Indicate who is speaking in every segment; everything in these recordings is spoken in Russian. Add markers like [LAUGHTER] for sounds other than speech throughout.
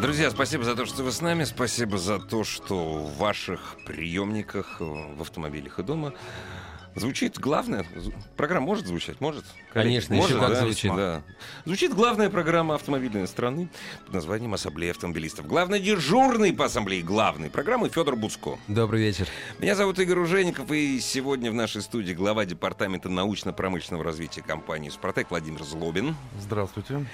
Speaker 1: Друзья, спасибо за то, что вы с нами. Спасибо за то, что в ваших приемниках, э, в автомобилях и дома звучит главное. Зв- Программа может звучать? Может?
Speaker 2: Конечно,
Speaker 1: может,
Speaker 2: еще как
Speaker 1: да?
Speaker 2: звучит.
Speaker 1: Да. Звучит главная программа автомобильной страны под названием «Ассамблея автомобилистов». Главный дежурный по ассамблее главной программы Федор Буцко.
Speaker 2: Добрый вечер.
Speaker 1: Меня зовут Игорь Ужеников, и сегодня в нашей студии глава департамента научно-промышленного развития компании «Супротек» Владимир Злобин.
Speaker 3: Здравствуйте.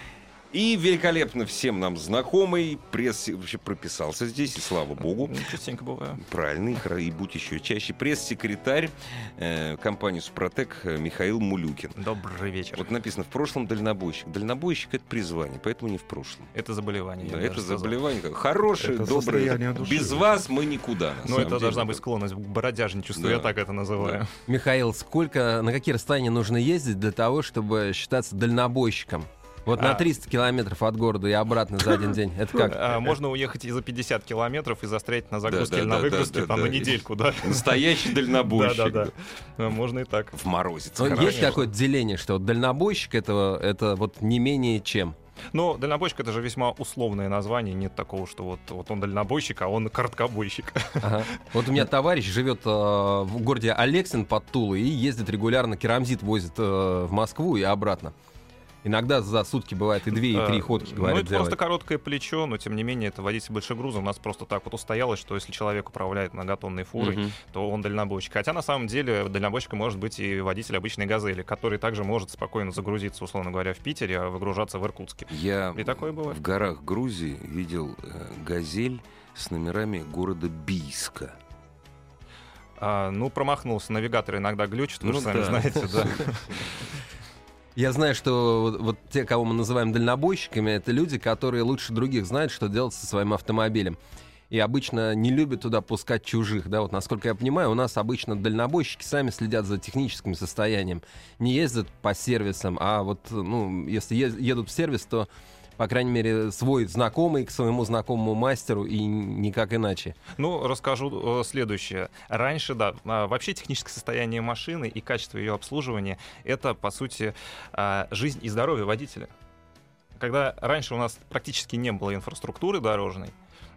Speaker 1: И великолепно всем нам знакомый пресс вообще прописался здесь, и слава богу.
Speaker 4: Частенько бываю.
Speaker 1: Правильно, и будь еще чаще. Пресс-секретарь э, компании «Супротек» Михаил Мулюкин.
Speaker 4: Добрый вечер.
Speaker 1: Вот написано в прошлом дальнобойщик. Дальнобойщик — это призвание, поэтому не в прошлом.
Speaker 4: Это заболевание.
Speaker 1: Да,
Speaker 4: я
Speaker 1: это
Speaker 4: даже сказал.
Speaker 1: заболевание. Хорошее,
Speaker 3: Это
Speaker 1: доброе.
Speaker 3: души.
Speaker 1: Без вас мы никуда. на
Speaker 4: Ну, это
Speaker 1: деле.
Speaker 4: должна быть склонность к бродяжничеству,
Speaker 1: Да.
Speaker 4: я так это называю.
Speaker 2: Михаил, сколько, на какие расстояния нужно ездить для того, чтобы считаться дальнобойщиком? Вот на
Speaker 4: А.
Speaker 2: 300 километров от города и обратно за один день. Это как?
Speaker 4: А, можно уехать и за 50 километров и застрять на загрузке
Speaker 1: да,
Speaker 4: или
Speaker 1: да,
Speaker 4: на выгрузке
Speaker 1: да,
Speaker 4: там
Speaker 1: да.
Speaker 4: на недельку, да?
Speaker 1: Настоящий дальнобойщик.
Speaker 4: Да, да, да. Можно и так.
Speaker 1: В морозец.
Speaker 2: Ну, есть какое-то деление, что вот дальнобойщик это, это вот не менее чем.
Speaker 4: Но дальнобойщик это же весьма условное название. Нет такого, что вот, вот он дальнобойщик, а он короткобойщик.
Speaker 2: Ага. Вот у меня товарищ живет э, в городе Алексин под Тулой и ездит регулярно, керамзит возит э, в Москву и обратно. Иногда за сутки бывает и две, и три
Speaker 4: Э,
Speaker 2: ходки,
Speaker 4: Ну,
Speaker 2: говорят,
Speaker 4: это просто
Speaker 2: делает.
Speaker 4: короткое плечо, но тем не менее это водитель большегруза. У нас просто так вот устоялось, что если человек управляет многотонной фурой,
Speaker 1: Мгм.
Speaker 4: то он дальнобойщик. Хотя на самом деле дальнобойщиком может быть и водитель обычной газели, который также может спокойно загрузиться, условно говоря, в Питере, а выгружаться в Иркутске.
Speaker 1: Я
Speaker 4: И такое бывает.
Speaker 1: в горах Грузии видел э, газель с номерами города Бийска.
Speaker 4: А, ну, промахнулся, навигатор иногда глючит, вы
Speaker 1: Ну
Speaker 4: же сами
Speaker 1: да.
Speaker 4: знаете, да. [LAUGHS]
Speaker 2: Я знаю, что вот, вот те, кого мы называем дальнобойщиками, это люди, которые лучше других знают, что делать со своим автомобилем. И обычно не любят туда пускать чужих. Да, вот насколько я понимаю, у нас обычно дальнобойщики сами следят за техническим состоянием. Не ездят по сервисам, а вот, ну, если едут в сервис, то, по крайней мере, свой знакомый к своему знакомому мастеру и никак иначе.
Speaker 4: Ну, расскажу э, следующее. Раньше, да, а, вообще техническое состояние машины и качество ее обслуживания — это, по сути, а, жизнь и здоровье водителя. Когда раньше у нас практически не было инфраструктуры дорожной,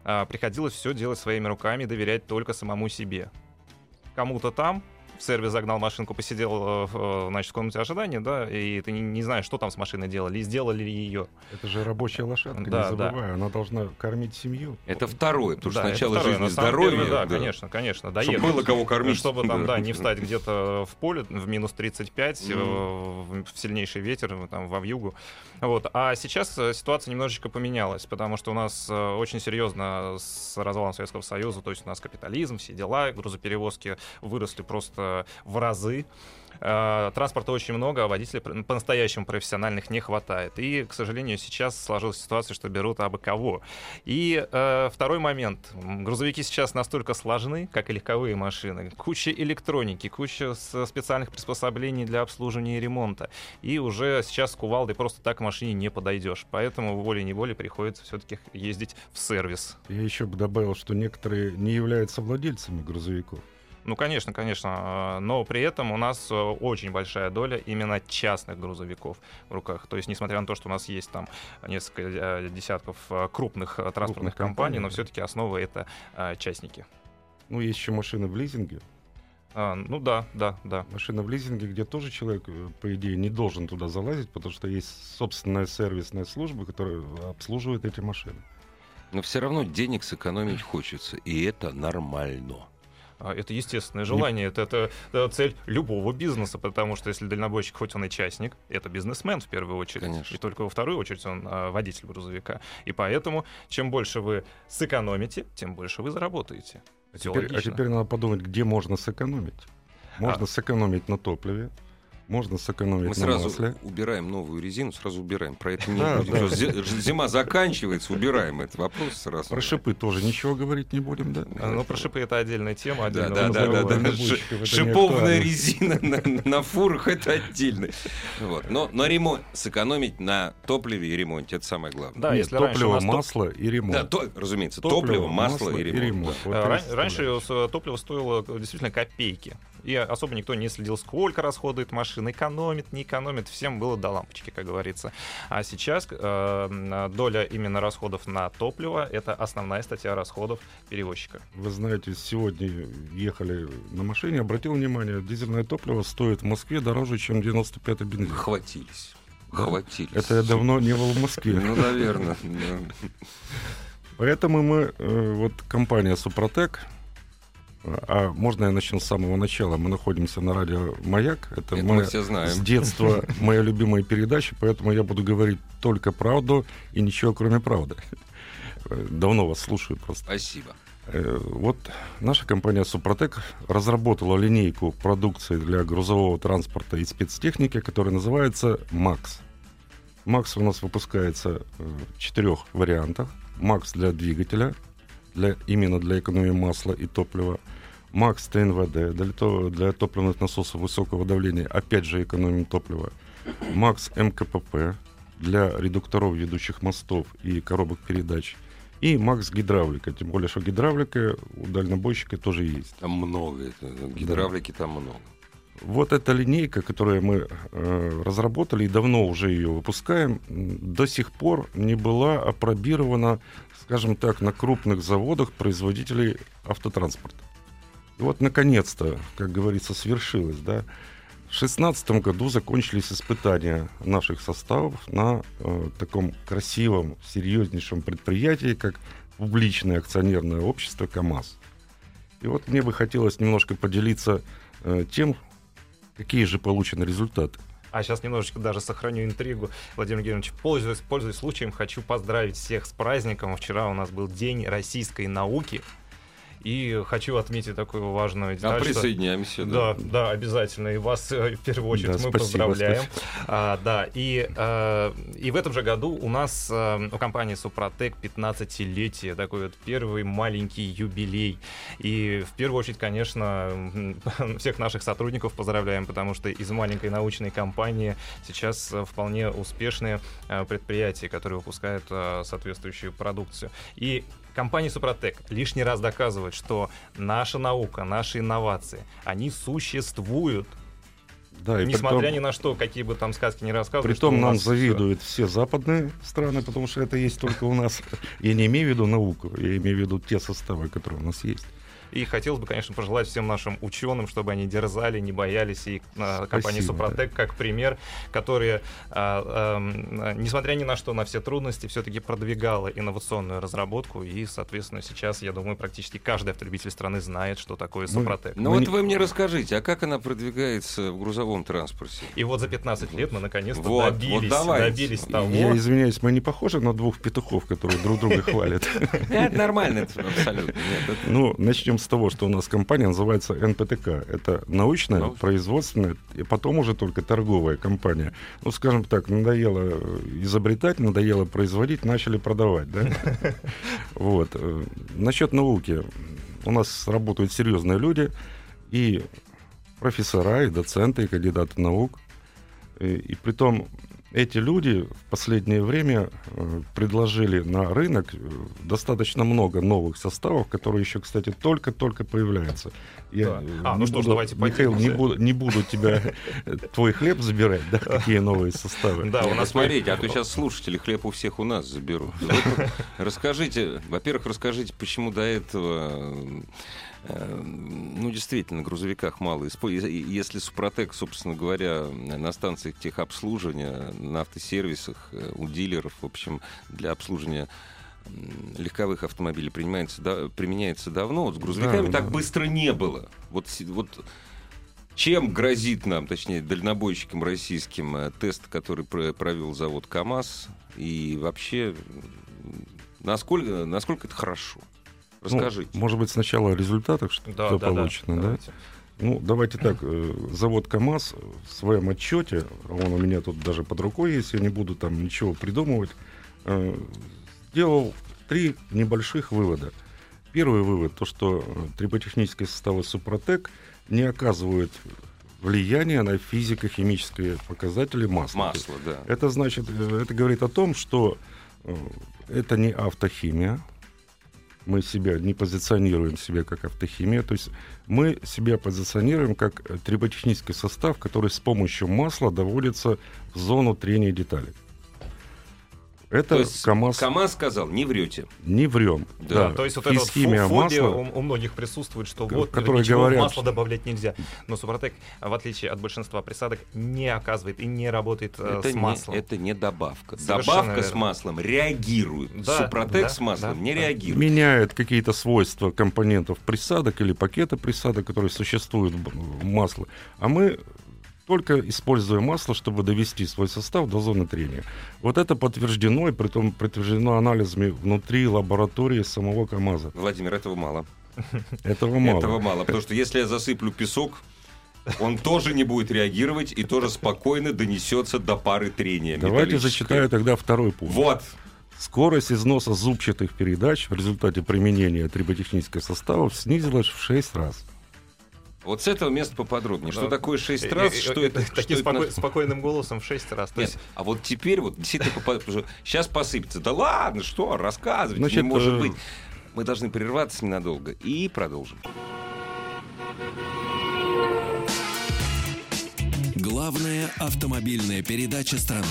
Speaker 4: а, приходилось все делать своими руками, доверять только самому себе. Кому-то там в сервис загнал машинку, посидел э, в, э, значит, в комнате ожидания, да, и ты не, не знаешь, что там с машиной делали, и сделали ли ее.
Speaker 3: Это же рабочая лошадка,
Speaker 4: Да,
Speaker 3: не
Speaker 4: да.
Speaker 3: забывай. Она должна кормить семью.
Speaker 1: Это второе, потому что
Speaker 4: Да,
Speaker 1: сначала
Speaker 4: второе.
Speaker 1: жизнь и здоровье.
Speaker 4: деле, да, конечно, конечно.
Speaker 1: Чтобы
Speaker 4: доехать.
Speaker 1: было кого кормить.
Speaker 4: Чтобы там, да, не встать где-то в поле в минус 35, э,
Speaker 1: Мгм.
Speaker 4: в сильнейший ветер, э, там, во вьюгу. Вот. А сейчас э, ситуация немножечко поменялась, потому что у нас э, очень серьезно с развалом Советского Союза, то есть у нас капитализм, все дела, грузоперевозки выросли просто в разы. Э, Транспорта очень много, а водителей по-настоящему профессиональных не хватает. И, к сожалению, сейчас сложилась ситуация, что берут абы кого. И э, второй момент. Грузовики сейчас настолько сложны, как и легковые машины. Куча электроники, куча специальных приспособлений для обслуживания и ремонта. И уже сейчас с кувалдой просто так к машине не подойдешь. Поэтому волей-неволей приходится все-таки ездить в сервис.
Speaker 3: Я еще бы добавил, что некоторые не являются владельцами грузовиков.
Speaker 4: Ну, конечно, конечно. э, Но при этом у нас э, очень большая доля именно частных грузовиков в руках. То есть, несмотря на то, что у нас есть там несколько э, десятков э, крупных транспортных
Speaker 3: компаний,
Speaker 4: компаний, но все-таки основа это э, частники.
Speaker 3: Ну, есть еще машины в лизинге.
Speaker 4: А, ну да, да, да.
Speaker 3: Машина в лизинге, где тоже человек, по идее, не должен туда залазить, потому что есть собственная сервисная служба, которая обслуживает эти машины.
Speaker 1: Но все равно денег сэкономить хочется, и это нормально.
Speaker 4: А, Это естественное желание, это, это, это цель любого бизнеса, потому что если дальнобойщик, хоть он и частник, это бизнесмен в первую очередь,
Speaker 1: Конечно.
Speaker 4: и только во вторую очередь он а, водитель грузовика. И поэтому, чем больше вы сэкономите, тем больше вы заработаете.
Speaker 3: А теперь, а теперь надо подумать, где можно сэкономить. Можно
Speaker 4: А.
Speaker 3: сэкономить на топливе, Можно сэкономить
Speaker 1: Мы
Speaker 3: на
Speaker 1: сразу
Speaker 3: масле.
Speaker 1: убираем новую резину, сразу убираем. Про это не [LAUGHS]
Speaker 3: Да,
Speaker 1: будем.
Speaker 3: да.
Speaker 1: Зима заканчивается, убираем этот вопрос сразу.
Speaker 3: Про шипы тоже ничего говорить не будем, да?
Speaker 4: А, Ну, про шипы это отдельная тема,
Speaker 1: Да,
Speaker 4: отдельного
Speaker 1: да, да, да, да.
Speaker 3: не
Speaker 1: Шиповная резина [LAUGHS] на, на фурах это отдельно. Вот. Но, но ремонт, сэкономить на топливе и ремонте это самое главное.
Speaker 4: Да,
Speaker 3: Нет,
Speaker 4: если
Speaker 3: топливо, масло и ремонт.
Speaker 1: Да, то- разумеется, топливо, масло, и ремонт. да.
Speaker 3: Вот
Speaker 4: А, ран-. Раньше топливо стоило действительно копейки. И особо никто не следил, сколько расходует машина, экономит, не экономит. Всем было до лампочки, как говорится. А сейчас э, доля именно расходов на топливо — это основная статья расходов перевозчика.
Speaker 3: Вы знаете, сегодня ехали на машине, обратил внимание, дизельное топливо стоит в Москве дороже, чем 95-й бензин.
Speaker 1: Хватились. Хватились.
Speaker 3: Это я давно не был в Москве.
Speaker 1: Ну, наверное.
Speaker 3: Поэтому мы, э, вот компания Супротек, а можно я начну с самого начала? Мы находимся на радио «Маяк». Это,
Speaker 1: Это
Speaker 3: моя-
Speaker 1: мы все
Speaker 3: с
Speaker 1: знаем.
Speaker 3: детства [LAUGHS] моя любимая передача, поэтому я буду говорить только правду и ничего кроме правды. Э, Давно вас слушаю просто.
Speaker 1: Спасибо.
Speaker 3: Э, Вот наша компания Супротек разработала линейку продукции для грузового транспорта и спецтехники, которая называется МАКС. МАКС у нас выпускается э, в четырех вариантах. МАКС для двигателя, для, именно для экономии масла и топлива. МАКС ТНВД для, то- для топливных насосов высокого давления, опять же экономим топливо. МАКС МКПП для редукторов ведущих мостов и коробок передач. И МАКС гидравлика, тем более, что гидравлика у дальнобойщика тоже есть.
Speaker 1: Там много. это, Гидравлики там много.
Speaker 3: Вот эта линейка, которую мы э, разработали и давно уже ее выпускаем, до сих пор не была опробирована, скажем так, на крупных заводах производителей автотранспорта. И вот, наконец-то, как говорится, свершилось, да. В 2016 году закончились испытания наших составов на э, таком красивом, серьезнейшем предприятии, как публичное акционерное общество КАМАЗ. И вот мне бы хотелось немножко поделиться э, тем, какие же получены результаты.
Speaker 4: А сейчас немножечко даже сохраню интригу. Владимир Германович, пользуясь, пользуясь случаем, хочу поздравить всех с праздником. Вчера у нас был День российской науки. И хочу отметить такую важную
Speaker 1: А
Speaker 4: деталь, что-
Speaker 1: присоединяемся.
Speaker 4: Да, да, обязательно. И вас э, в первую очередь
Speaker 3: Да,
Speaker 4: мы
Speaker 3: спасибо,
Speaker 4: поздравляем.
Speaker 3: спасибо.
Speaker 4: А, да, и, э, и в этом же году у нас э, у компании Супротек 15-летие, такой вот первый маленький юбилей. И в первую очередь, конечно, [LAUGHS] всех наших сотрудников поздравляем, потому что из маленькой научной компании сейчас вполне успешные предприятия, которые выпускают соответствующую продукцию. И компания Супротек лишний раз доказывает, что наша наука, наши инновации, они существуют.
Speaker 3: Да, и
Speaker 4: Несмотря
Speaker 3: притом,
Speaker 4: ни на что, какие бы там сказки не рассказывали.
Speaker 3: притом нам
Speaker 4: всё-
Speaker 3: завидуют все западные страны, потому что это есть только у нас. [LAUGHS] Я не имею в виду науку, я имею в виду те составы, которые у нас есть.
Speaker 4: И хотелось бы, конечно, пожелать всем нашим ученым, чтобы они дерзали, не боялись. И э, компания
Speaker 3: Спасибо,
Speaker 4: Супротек как пример, которая, а, эм, э, несмотря ни на что, на все трудности, все-таки продвигала инновационную разработку. И, соответственно, сейчас, я думаю, практически каждый автолюбитель страны знает, что такое
Speaker 3: Мы-
Speaker 4: Супротек.
Speaker 1: Ну
Speaker 3: Мы
Speaker 1: вот
Speaker 3: не-
Speaker 1: вы мне расскажите, а как она продвигается в грузовом транспорте?
Speaker 4: И вот за 15 лет мы наконец-то
Speaker 1: Вот, вот
Speaker 4: добились,
Speaker 1: давайте.
Speaker 4: добились того.
Speaker 3: Я извиняюсь, мы не похожи на двух петухов, которые друг друга хвалят. [LAUGHS]
Speaker 1: Это нормально, это абсолютно.
Speaker 3: Ну, начнем с того, что у нас компания называется НПТК. Это научная,
Speaker 1: Научная.
Speaker 3: производственная, и потом уже только торговая компания. Ну, скажем так, надоело э, изобретать, надоело производить, начали продавать, да? [LAUGHS] Вот. э, Насчет науки. У нас работают серьезные люди, и профессора, и доценты, и кандидаты наук. И, и притом эти люди в последнее время э, предложили на рынок э, достаточно много новых составов, которые еще, кстати, только-только появляются. Я,
Speaker 4: Да.
Speaker 3: э,
Speaker 4: А, ну что ж,
Speaker 3: буду-
Speaker 4: давайте
Speaker 3: Михаил, не буду, не буду тебя твой хлеб забирать, да, какие новые составы.
Speaker 4: Да, у нас
Speaker 1: смотрите, а то сейчас слушатели хлеб у всех у нас заберут. [LAUGHS] Расскажите, во-первых, расскажите, почему до этого, ну, действительно, грузовиках мало используют. Если Супротек, собственно говоря, на станциях техобслуживания, на автосервисах, э, у дилеров, в общем, для обслуживания легковых автомобилей принимается, да- применяется давно, вот с грузовиками
Speaker 3: Да,
Speaker 1: так
Speaker 3: да.
Speaker 1: быстро не было. Вот, вот чем грозит нам, точнее, дальнобойщикам российским, э, тест, который про- провел завод КАМАЗ? И вообще, насколько, насколько это хорошо?
Speaker 3: Ну,
Speaker 1: Расскажите.
Speaker 3: может быть, сначала о результатах, что
Speaker 4: Да, да,
Speaker 3: получено, да?
Speaker 4: давайте.
Speaker 3: Ну, давайте так, э, завод КАМАЗ в своем отчете, он у меня тут даже под рукой есть, я не буду там ничего придумывать, э, сделал три небольших вывода. Первый вывод, то что э, триботехнические составы Супротек не оказывают влияния на физико-химические показатели масла.
Speaker 1: Масло, да.
Speaker 3: Это значит, это говорит о том, что это не автохимия. Мы себя не позиционируем себя как автохимия. То есть мы себя позиционируем как э, триботехнический состав, который с помощью масла доводится в зону трения деталей. Это
Speaker 1: То есть
Speaker 3: КАМАЗ.
Speaker 1: КамАЗ сказал, не врете.
Speaker 3: Не врем.
Speaker 1: Да,
Speaker 4: Да, то есть вот эта вот фобия
Speaker 3: масла.
Speaker 4: у, у многих присутствует, что вот
Speaker 3: которые
Speaker 4: ничего
Speaker 3: говорят, что-
Speaker 4: добавлять нельзя. Но Супротек, в отличие от большинства присадок, не оказывает и не работает э,
Speaker 1: это,
Speaker 4: с
Speaker 1: не,
Speaker 4: маслом.
Speaker 1: это не добавка.
Speaker 4: Совершенно
Speaker 1: Добавка с
Speaker 4: верно.
Speaker 1: маслом реагирует.
Speaker 4: Да,
Speaker 1: Супротек
Speaker 4: да,
Speaker 1: с маслом
Speaker 4: да,
Speaker 1: не
Speaker 4: да.
Speaker 1: реагирует.
Speaker 3: меняет какие-то свойства компонентов присадок или пакета присадок, которые существуют в в масле. А мы только используем масло, чтобы довести свой состав до зоны трения. Вот это подтверждено, и притом подтверждено анализами внутри лаборатории самого КАМАЗа.
Speaker 1: Владимир, этого мало. [LAUGHS]
Speaker 3: Этого мало.
Speaker 1: Этого мало, потому что если я засыплю песок, он тоже не будет реагировать и тоже спокойно донесется до пары трения.
Speaker 3: Давайте зачитаю тогда второй пункт.
Speaker 1: Вот.
Speaker 3: Скорость износа зубчатых передач в результате применения триботехнических составов снизилась в 6 раз.
Speaker 1: Вот с этого места поподробнее. Что
Speaker 4: Да.
Speaker 1: такое 6
Speaker 4: И-
Speaker 1: раз?
Speaker 4: и-
Speaker 1: Что
Speaker 4: и-
Speaker 1: это?
Speaker 4: Таким
Speaker 1: что это
Speaker 4: споко-
Speaker 1: на-
Speaker 4: спокойным голосом в 6 раз. То
Speaker 1: Нет,
Speaker 4: есть
Speaker 1: а вот теперь вот действительно сейчас посыпется. Да ладно, что, рассказывайте,
Speaker 3: Значит,
Speaker 1: не может
Speaker 3: э,
Speaker 1: быть. Мы должны прерваться ненадолго и продолжим.
Speaker 5: Главная автомобильная передача страны.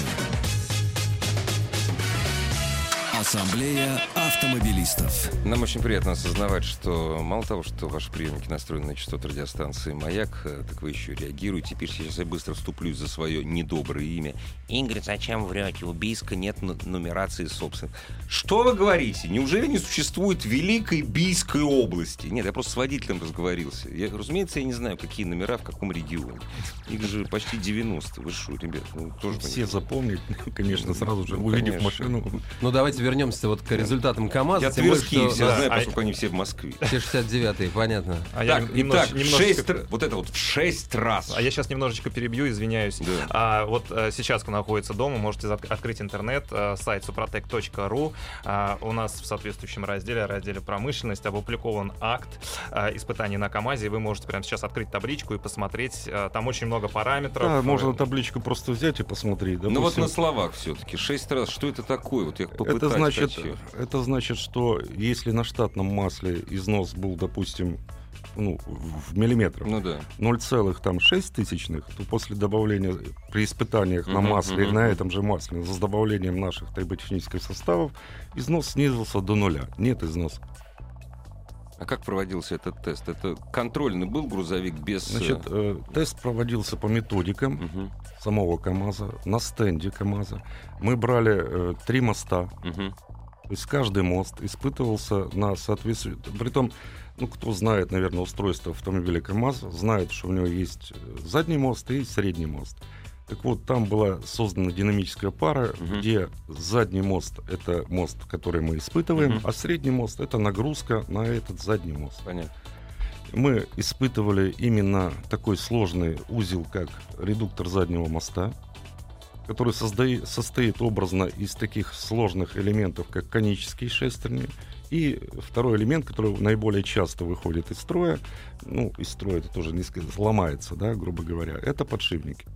Speaker 5: Ассамблея автомобилистов.
Speaker 1: Нам очень приятно осознавать, что мало того, что ваши приемники настроены на частоты радиостанции «Маяк», э, так вы еще реагируете. Теперь сейчас я быстро вступлюсь за свое недоброе имя. Игорь, зачем врете? У Бийска нет ну- нумерации собственных. Что вы говорите? Неужели не существует Великой Бийской области? Нет, я просто с водителем разговорился. Я, разумеется, я не знаю, какие номера в каком регионе. Их же почти 90. Вы что, ребят? Ну, тоже
Speaker 3: Все
Speaker 1: понимаете.
Speaker 3: запомнить, [LAUGHS] конечно, сразу же,
Speaker 1: Ну,
Speaker 3: увидев
Speaker 1: конечно.
Speaker 3: машину.
Speaker 2: Ну, давайте вернемся вот к результатам КАМАЗа.
Speaker 1: Я тверские
Speaker 2: что
Speaker 1: все
Speaker 2: нас
Speaker 1: знаю,
Speaker 4: а-
Speaker 1: поскольку они все в Москве.
Speaker 2: все 69-е, понятно.
Speaker 4: а я
Speaker 1: так,
Speaker 4: немнож-
Speaker 1: итак,
Speaker 4: немножечко-
Speaker 1: шесть вот это вот в 6 раз.
Speaker 4: А я сейчас немножечко перебью, извиняюсь.
Speaker 1: Да.
Speaker 4: А, вот э, сейчас, кто находится дома, можете открыть интернет, э, сайт suprotec.ru. А, у нас в соответствующем разделе, разделе промышленность, опубликован акт а, испытаний на КАМАЗе. И вы можете прямо сейчас открыть табличку и посмотреть. А, там очень много параметров.
Speaker 3: Да, можно табличку просто взять и посмотреть.
Speaker 1: Ну вот
Speaker 3: Допустим,
Speaker 1: на словах все-таки. Шесть раз. Что это такое? Вот я попытаюсь
Speaker 3: Это значит,
Speaker 1: хочу.
Speaker 3: это значит, что если на штатном масле износ был, допустим, ну, в в миллиметрах,
Speaker 1: Ну да.
Speaker 3: 0,6 тысячных, то после добавления при испытаниях на масле,
Speaker 1: мгм,
Speaker 3: на
Speaker 1: мгм.
Speaker 3: этом же масле, с добавлением наших триботехнических составов, износ снизился до нуля. Нет износа.
Speaker 1: А как проводился этот тест? Это контрольный был грузовик без... э,
Speaker 3: Значит, э, тест проводился по методикам
Speaker 1: мгм,
Speaker 3: самого КАМАЗа, на стенде КАМАЗа. Мы брали э, три моста,
Speaker 1: мгм.
Speaker 3: То есть каждый мост испытывался на соответствие. Притом, ну, кто знает, наверное, устройство автомобиля КАМАЗ, знает, что у него есть задний мост и средний мост. Так вот, там была создана динамическая пара,
Speaker 1: Мгм.
Speaker 3: где задний мост — это мост, который мы испытываем,
Speaker 1: Мгм.
Speaker 3: а средний мост — это нагрузка на этот задний мост.
Speaker 1: Понятно.
Speaker 3: Мы испытывали именно такой сложный узел, как редуктор заднего моста, который создаи- состоит образно из таких сложных элементов, как конические шестерни. И второй элемент, который наиболее часто выходит из строя, ну, из строя это тоже не сказать, ломается, да, грубо говоря, это подшипники.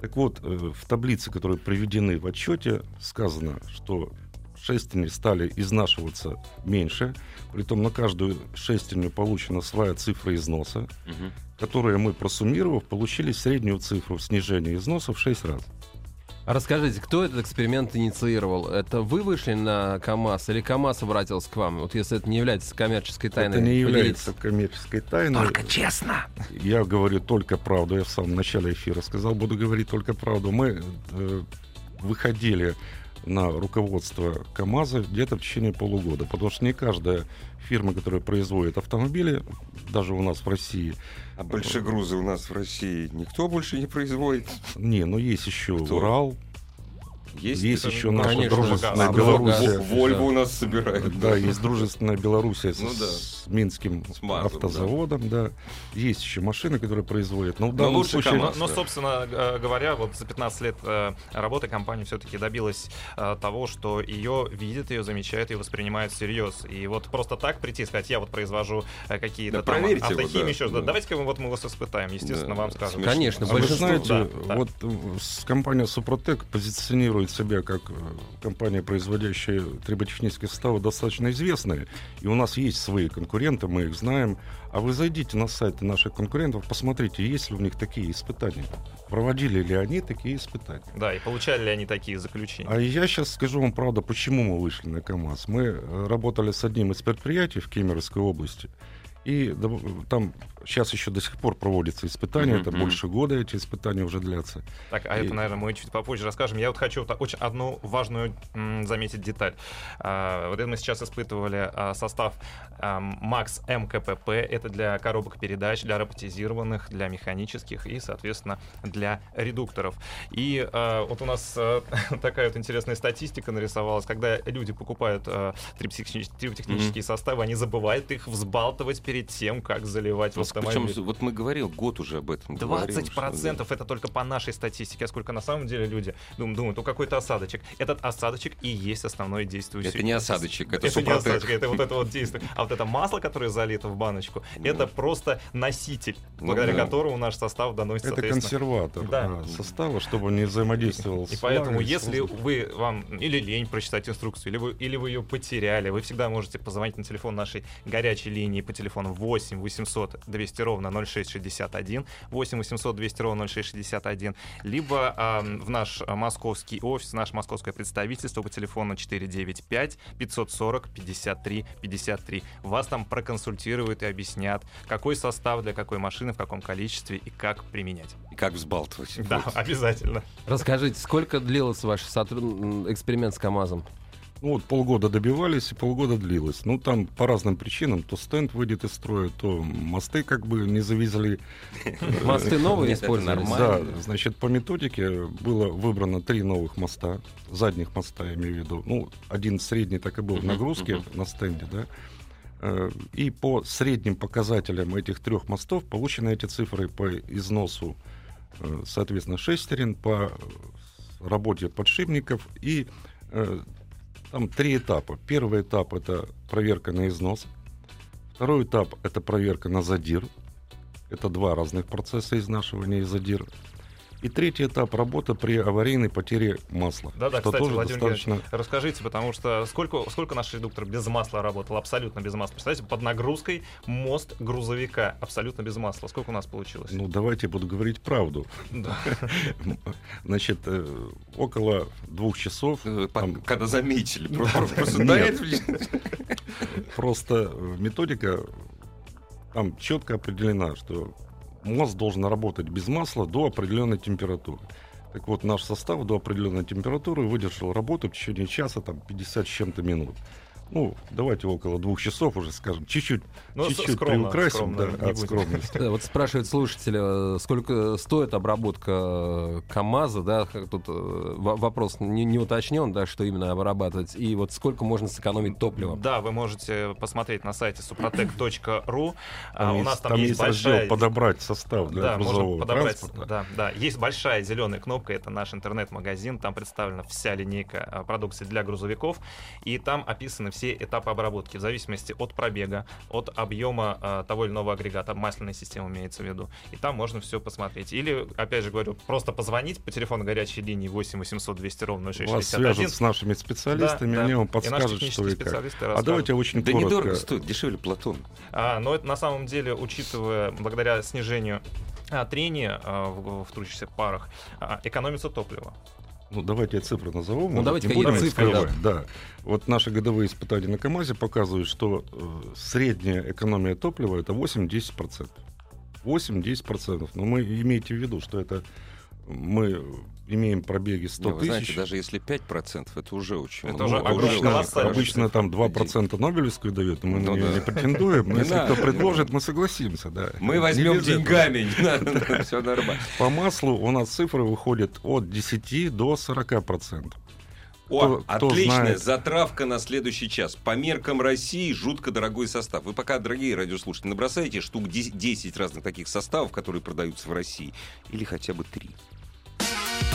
Speaker 3: Так вот, э, в таблице, которые приведены в отчете, сказано, что шестерни стали изнашиваться меньше, притом на каждую шестерню получена своя цифра износа,
Speaker 1: Мгм.
Speaker 3: которые мы, просуммировав, получили среднюю цифру снижения износа в 6 раз.
Speaker 2: Расскажите, кто этот эксперимент инициировал? Это вы вышли на КАМАЗ или КАМАЗ обратился к вам? Вот если это не является коммерческой тайной.
Speaker 3: это не
Speaker 2: поделитесь.
Speaker 3: является коммерческой тайной.
Speaker 1: честно.
Speaker 3: Я говорю только правду. Я в самом начале эфира сказал, буду говорить только правду. Мы э, выходили на руководство КАМАЗа где-то в течение полугода, потому что не каждая фирма, которая производит автомобили, даже у нас в России,
Speaker 1: А большегрузы у нас в России никто больше не производит.
Speaker 3: не, но есть еще
Speaker 1: Кто?
Speaker 3: Урал,
Speaker 1: Есть,
Speaker 3: Есть еще наша
Speaker 2: конечно,
Speaker 3: дружественная
Speaker 2: да.
Speaker 3: Белоруссия.
Speaker 1: Во- Вольво у нас собирают.
Speaker 3: Да, есть дружественная Белоруссия с,
Speaker 1: Ну да.
Speaker 3: с Минским
Speaker 1: С МАЗом,
Speaker 3: автозаводом, да. Есть еще машины, которые производят. Но в
Speaker 1: Но лучше
Speaker 3: случае...
Speaker 1: КамАЗ.
Speaker 4: Но,
Speaker 1: да.
Speaker 4: собственно э, говоря, вот за 15 лет э, работы компания все-таки добилась э, того, что ее видят, ее замечают и воспринимают всерьез. И вот просто так прийти и сказать, я вот произвожу какие-то
Speaker 1: Да,
Speaker 4: там автохимии,
Speaker 1: да,
Speaker 4: еще
Speaker 1: да.
Speaker 4: Давайте-ка мы, вот мы вас испытаем, естественно,
Speaker 1: Да,
Speaker 4: вам скажем.
Speaker 1: смешно.
Speaker 2: Конечно,
Speaker 3: А вы
Speaker 2: большинство...
Speaker 3: знаете,
Speaker 4: да, да.
Speaker 3: вот с- компания Супротек позиционирует себя как э, компания, производящая триботехнические составы, достаточно известная. И у нас есть свои конкуренты, мы их знаем. А вы зайдите на сайты наших конкурентов, посмотрите, есть ли у них такие испытания. Проводили ли они такие испытания.
Speaker 4: Да, и получали ли они такие заключения?
Speaker 3: А я сейчас скажу вам правду, почему мы вышли на КАМАЗ. Мы э, работали с одним из предприятий в Кемеровской области. И там сейчас еще до сих пор проводятся испытания,
Speaker 1: Мгм,
Speaker 3: это больше года эти испытания уже длятся.
Speaker 4: Так, а
Speaker 3: И-
Speaker 4: это, наверное, мы чуть попозже расскажем. Я вот хочу вот очень одну важную м, заметить деталь. А, вот это мы сейчас испытывали а, состав Max МКПП. Это для коробок передач, для роботизированных, для механических и, соответственно, для редукторов. И а, вот у нас а, [LAUGHS] такая вот интересная статистика нарисовалась. Когда люди покупают а, триботехнич- триботехнические составы, они забывают их взбалтывать перед тем, как заливать в
Speaker 1: Причем,
Speaker 4: автомобиль.
Speaker 1: вот мы говорил, год уже об этом говорил,
Speaker 4: 20
Speaker 1: что,
Speaker 4: процентов это только по нашей статистике, а сколько на самом деле люди дум- думают, ну какой-то осадочек. Этот осадочек и есть основное
Speaker 1: да.
Speaker 4: действующее.
Speaker 1: Это не осадочек, это,
Speaker 4: Это не
Speaker 1: супротек.
Speaker 4: осадочек, это вот это вот действие. А вот это масло, которое залито в баночку, это просто носитель,
Speaker 1: Ну
Speaker 4: благодаря
Speaker 1: да.
Speaker 4: которому наш состав доносится,
Speaker 3: Это консерватор
Speaker 4: Да.
Speaker 3: а, состава, чтобы он не взаимодействовал
Speaker 4: И
Speaker 3: с
Speaker 4: поэтому,
Speaker 3: влагой, с
Speaker 4: если вы вам или лень прочитать инструкцию, или вы, или вы ее потеряли, вы всегда можете позвонить на телефон нашей горячей линии по телефону 8 800 200 ровно 0661, 8 800 200 ровно 0661, либо ам, в наш московский офис, наше московское представительство по телефону 495 540 53 53. Вас там проконсультируют и объяснят, какой состав для какой машины, в каком количестве и как применять.
Speaker 1: И Как взбалтывать.
Speaker 4: Да,
Speaker 1: Вот.
Speaker 4: обязательно.
Speaker 2: Расскажите, сколько длился ваш сотруд- эксперимент с КАМАЗом?
Speaker 3: Ну, вот полгода добивались, и полгода длилось. Ну, там по разным причинам. То стенд выйдет из строя, то мосты как бы не завезли. [LAUGHS]
Speaker 2: Мосты новые использовались?
Speaker 1: нормально.
Speaker 3: Да, значит, по методике было выбрано три новых моста, задних моста, я имею в виду. Ну, один средний так и был в нагрузке на стенде, да. Э, И по средним показателям этих трех мостов получены эти цифры по износу, э, соответственно, шестерен, по работе подшипников и э, там три этапа. Первый этап это проверка на износ. Второй этап это проверка на задир. Это два разных процесса изнашивания и задира. И третий этап работа при аварийной потере масла.
Speaker 4: Да-да,
Speaker 3: что
Speaker 4: кстати,
Speaker 3: тоже
Speaker 4: Владимир
Speaker 3: достаточно
Speaker 4: Расскажите, потому что сколько, сколько наш редуктор без масла работал? Абсолютно без масла. Представляете, под нагрузкой мост грузовика абсолютно без масла. Сколько у нас получилось?
Speaker 3: Ну, давайте я буду говорить правду.
Speaker 4: Да. [LAUGHS]
Speaker 3: Значит, э, около двух часов
Speaker 1: Когда заметили.
Speaker 4: Да, [LAUGHS]
Speaker 1: Просто
Speaker 3: методика там четко определена, что мост должен работать без масла до определенной температуры. Так вот, наш состав до определенной температуры выдержал работу в течение часа, там, 50 с чем-то минут. Ну, давайте около двух часов уже скажем. Чуть-чуть,
Speaker 4: Ну,
Speaker 3: чуть-чуть
Speaker 4: скромно,
Speaker 3: приукрасим
Speaker 4: скромно,
Speaker 3: да, от скромности.
Speaker 2: Да, вот спрашивают слушатели, э, сколько стоит обработка э, КАМАЗа, да, тут э, во- вопрос не, не уточнен, да, что именно обрабатывать, и вот сколько можно сэкономить топливом.
Speaker 4: Да, вы можете посмотреть на сайте suprotec.ru. А,
Speaker 3: Там
Speaker 4: у нас там,
Speaker 3: там
Speaker 4: есть
Speaker 3: есть раздел
Speaker 4: большая...
Speaker 3: «Подобрать состав для
Speaker 4: да, можно
Speaker 3: грузового
Speaker 4: подобрать.
Speaker 3: транспорта».
Speaker 4: Да, да. Есть большая зеленая кнопка, это наш интернет-магазин. Там представлена вся линейка продукции для грузовиков. И там описаны все этапы обработки в зависимости от пробега, от объема а, того или иного агрегата, масляной системы имеется в виду. И там можно все посмотреть. Или, опять же говорю, просто позвонить по телефону горячей линии 8 800 200 ровно
Speaker 3: Вас
Speaker 4: 661.
Speaker 3: свяжут с нашими специалистами,
Speaker 4: Да,
Speaker 3: они
Speaker 4: да. И наши
Speaker 3: подскажут, что
Speaker 4: технические
Speaker 3: и как. А давайте очень
Speaker 1: Да
Speaker 3: коротко.
Speaker 1: недорого стоит, дешевле Платон.
Speaker 4: А, но это на самом деле, учитывая, благодаря снижению а, трения а, в, в трущихся парах, экономится топливо.
Speaker 3: Ну, давайте я цифры назову.
Speaker 2: Ну, давайте
Speaker 3: будем
Speaker 2: цифры, да.
Speaker 3: Да. Вот наши годовые испытания на КАМАЗе показывают, что э, средняя экономия топлива это 8-10%. 8-10%. Но мы имейте в виду, что это мы имеем пробеги 100
Speaker 1: Не, вы знаете,
Speaker 3: тысяч.
Speaker 1: даже если 5%, это уже очень
Speaker 4: Это
Speaker 1: много.
Speaker 4: уже
Speaker 3: Обычно,
Speaker 4: колоссальный
Speaker 3: обычно там 2% Нобелевскую дают, мы
Speaker 1: Ну
Speaker 3: на нее
Speaker 1: да.
Speaker 3: не претендуем. [LAUGHS] Но если
Speaker 1: надо,
Speaker 3: кто предложит, мы согласимся, да.
Speaker 1: Мы возьмем деньгами, не надо, [LAUGHS] все нормально.
Speaker 3: По маслу у нас цифры выходят от 10 до 40 процентов.
Speaker 1: О,
Speaker 3: Кто- кто
Speaker 1: отличная
Speaker 3: знает.
Speaker 1: затравка на следующий час. По меркам России жутко дорогой состав. Вы пока, дорогие радиослушатели, набросаете штук 10 10 разных таких составов, которые продаются в России. Или хотя бы три.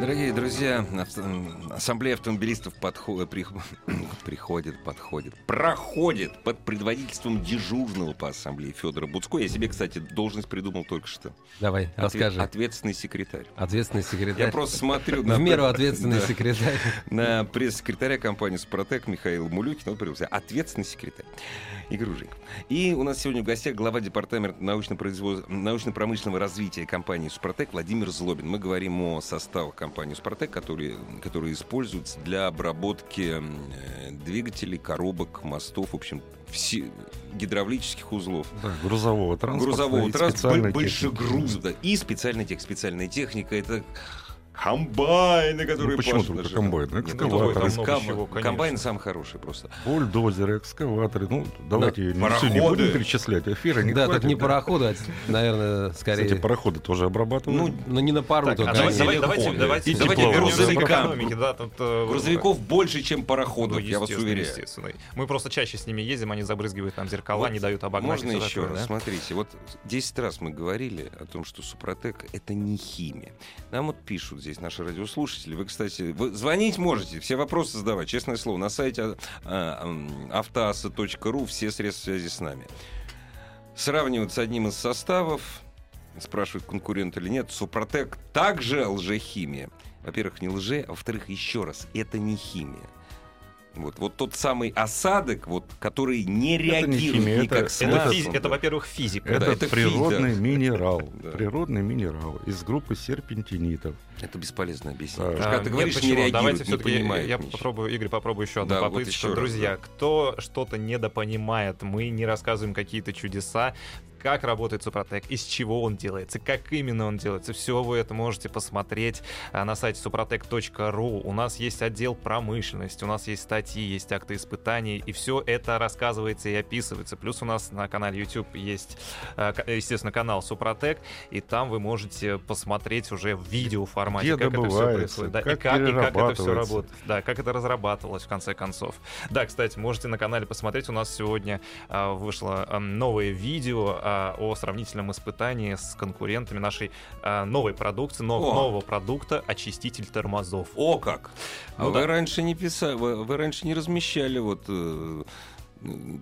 Speaker 1: Дорогие друзья, ассамблея автомобилистов подхо- при- [COUGHS] приходит, подходит, проходит под предводительством дежурного по ассамблее Федора Буцко. Я себе, кстати, должность придумал только что.
Speaker 2: Давай,
Speaker 1: Отве-
Speaker 2: расскажи.
Speaker 1: Ответственный секретарь.
Speaker 2: Ответственный секретарь.
Speaker 1: Я просто смотрю
Speaker 2: В меру ответственный секретарь. [LAUGHS]
Speaker 1: на пресс-секретаря компании «Супротек» Михаил Мулюкин. Он привелся. Ответственный секретарь. Игорь. И у нас сегодня в гостях глава департамента научно-промышленного развития компании «Супротек» Владимир Злобин. Мы говорим о составах компании «Супротек», которые, которые используются для обработки э, двигателей, коробок, мостов, в общем, все, гидравлических узлов.
Speaker 3: Да, грузового транспорта.
Speaker 1: грузового транспорта,
Speaker 3: специальной
Speaker 1: больше
Speaker 3: техники.
Speaker 1: грузов. Да. И специальная техника. Специальная техника это комбайны, которые
Speaker 3: Ну, почему
Speaker 1: пашут
Speaker 3: только комбайны? Экскаваторы.
Speaker 1: ну,
Speaker 4: Там
Speaker 1: ком-
Speaker 4: много чего, конечно.
Speaker 1: Комбайны самые хорошие просто.
Speaker 3: Бульдозеры, экскаваторы. Ну, давайте не, всё не
Speaker 1: пароходы.
Speaker 3: будем перечислять. Эфира не
Speaker 2: Да,
Speaker 3: хватит,
Speaker 2: так не пароходы, а, наверное, скорее.
Speaker 3: Кстати, пароходы тоже обрабатывают.
Speaker 1: Ну,
Speaker 2: Ну, не на пару
Speaker 4: Так,
Speaker 2: только.
Speaker 4: а давайте, давайте, давайте,
Speaker 3: И
Speaker 4: давайте к
Speaker 1: Грузовикам.
Speaker 4: Да, тут, э,
Speaker 1: Грузовиков больше, чем
Speaker 4: ну,
Speaker 1: пароходов, я вас
Speaker 4: естественно,
Speaker 1: уверяю.
Speaker 4: естественно. Мы просто чаще с ними ездим, они забрызгивают нам зеркала,
Speaker 1: Вот
Speaker 4: не дают обогнать.
Speaker 1: Можно еще
Speaker 4: такое,
Speaker 1: раз?
Speaker 4: да?
Speaker 1: Смотрите, вот 10 раз мы говорили о том, что Супротек — это не химия. Нам вот пишут здесь наши радиослушатели. Вы, кстати, вы звонить можете, все вопросы задавать, честное слово. На сайте м, автоаса.ру все средства связи с нами. Сравнивают с одним из составов, спрашивают, конкурент или нет. Супротек также лжехимия. Во-первых, не лже, а во-вторых, еще раз, это не химия. Вот, вот тот самый осадок, вот, который не
Speaker 3: Это не
Speaker 1: реагирует
Speaker 3: химия,
Speaker 1: никак
Speaker 3: это-
Speaker 1: с
Speaker 4: Это, физи- это, во-первых, физика.
Speaker 3: Это,
Speaker 1: Да, это
Speaker 3: природный
Speaker 1: фи-
Speaker 3: минерал. [LAUGHS] Природный минерал из группы серпентинитов.
Speaker 1: Это бесполезно объяснить.
Speaker 3: Да.
Speaker 4: А,
Speaker 1: когда ты
Speaker 4: нет,
Speaker 1: говоришь,
Speaker 4: почему?
Speaker 1: не реагирует,
Speaker 4: Давайте
Speaker 1: не
Speaker 4: все-таки я
Speaker 1: ничего.
Speaker 4: попробую, Игорь, попробую еще одну
Speaker 1: Да, вот
Speaker 4: попытку.
Speaker 1: еще раз,
Speaker 4: Друзья,
Speaker 1: да.
Speaker 4: кто что-то недопонимает, мы не рассказываем какие-то чудеса, как работает Супротек, из чего он делается, как именно он делается. Все вы это можете посмотреть а, на сайте suprotec.ru. У нас есть отдел промышленности, у нас есть статьи, есть акты испытаний, и все это рассказывается и описывается. Плюс у нас на канале YouTube есть, ка- естественно, канал Супротек, и там вы можете посмотреть уже в видеоформате,
Speaker 3: Где
Speaker 4: как это все происходит. Да, и,
Speaker 3: как
Speaker 4: как, и как это все работает. Да, как это разрабатывалось в конце концов. Да, кстати, можете на канале посмотреть. У нас сегодня а, вышло а, новое видео а, о сравнительном испытании с конкурентами нашей а, новой продукции, нов- нового продукта очиститель тормозов.
Speaker 1: О как! А
Speaker 4: Ну
Speaker 1: вы
Speaker 4: да.
Speaker 1: раньше не писали, вы, вы раньше не размещали вот э,